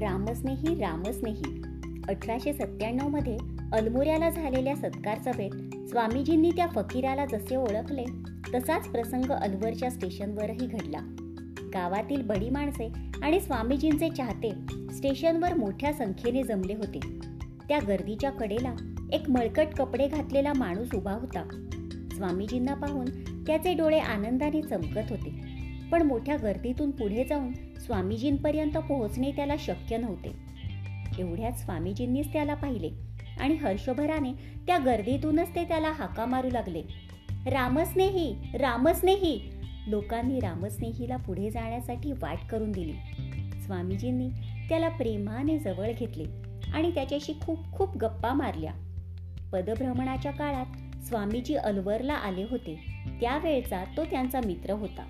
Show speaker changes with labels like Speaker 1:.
Speaker 1: रामस्नेही रामस्नेही. अठराशे सत्त्याण्णवमध्ये अल्मोऱ्याला झालेल्या सत्कार सभेत स्वामीजींनी त्या फकीराला जसे ओळखले तसाच प्रसंग अलवरच्या स्टेशनवरही घडला. गावातील बडी माणसे आणि स्वामीजींचे चाहते स्टेशनवर मोठ्या संख्येने जमले होते. त्या गर्दीच्या कडेला एक मळकट कपडे घातलेला माणूस उभा होता. स्वामीजींना पाहून त्याचे डोळे आनंदाने चमकत होते. पण मोठ्या गर्दीतून पुढे जाऊन स्वामीजींपर्यंत पोहोचणे त्याला शक्य नव्हते. एवढ्यात स्वामीजींनीच त्याला पाहिले आणि हर्षभराने त्या गर्दीतूनच ते त्याला हाका मारू लागले. रामस्नेही रामस्नेही! लोकांनी रामस्नेहीला पुढे जाण्यासाठी वाट करून दिली. स्वामीजींनी त्याला प्रेमाने जवळ घेतले आणि त्याच्याशी खूप खूप गप्पा मारल्या. पदभ्रमणाच्या काळात स्वामीजी अलवरला आले होते. त्यावेळचा तो त्यांचा मित्र होता.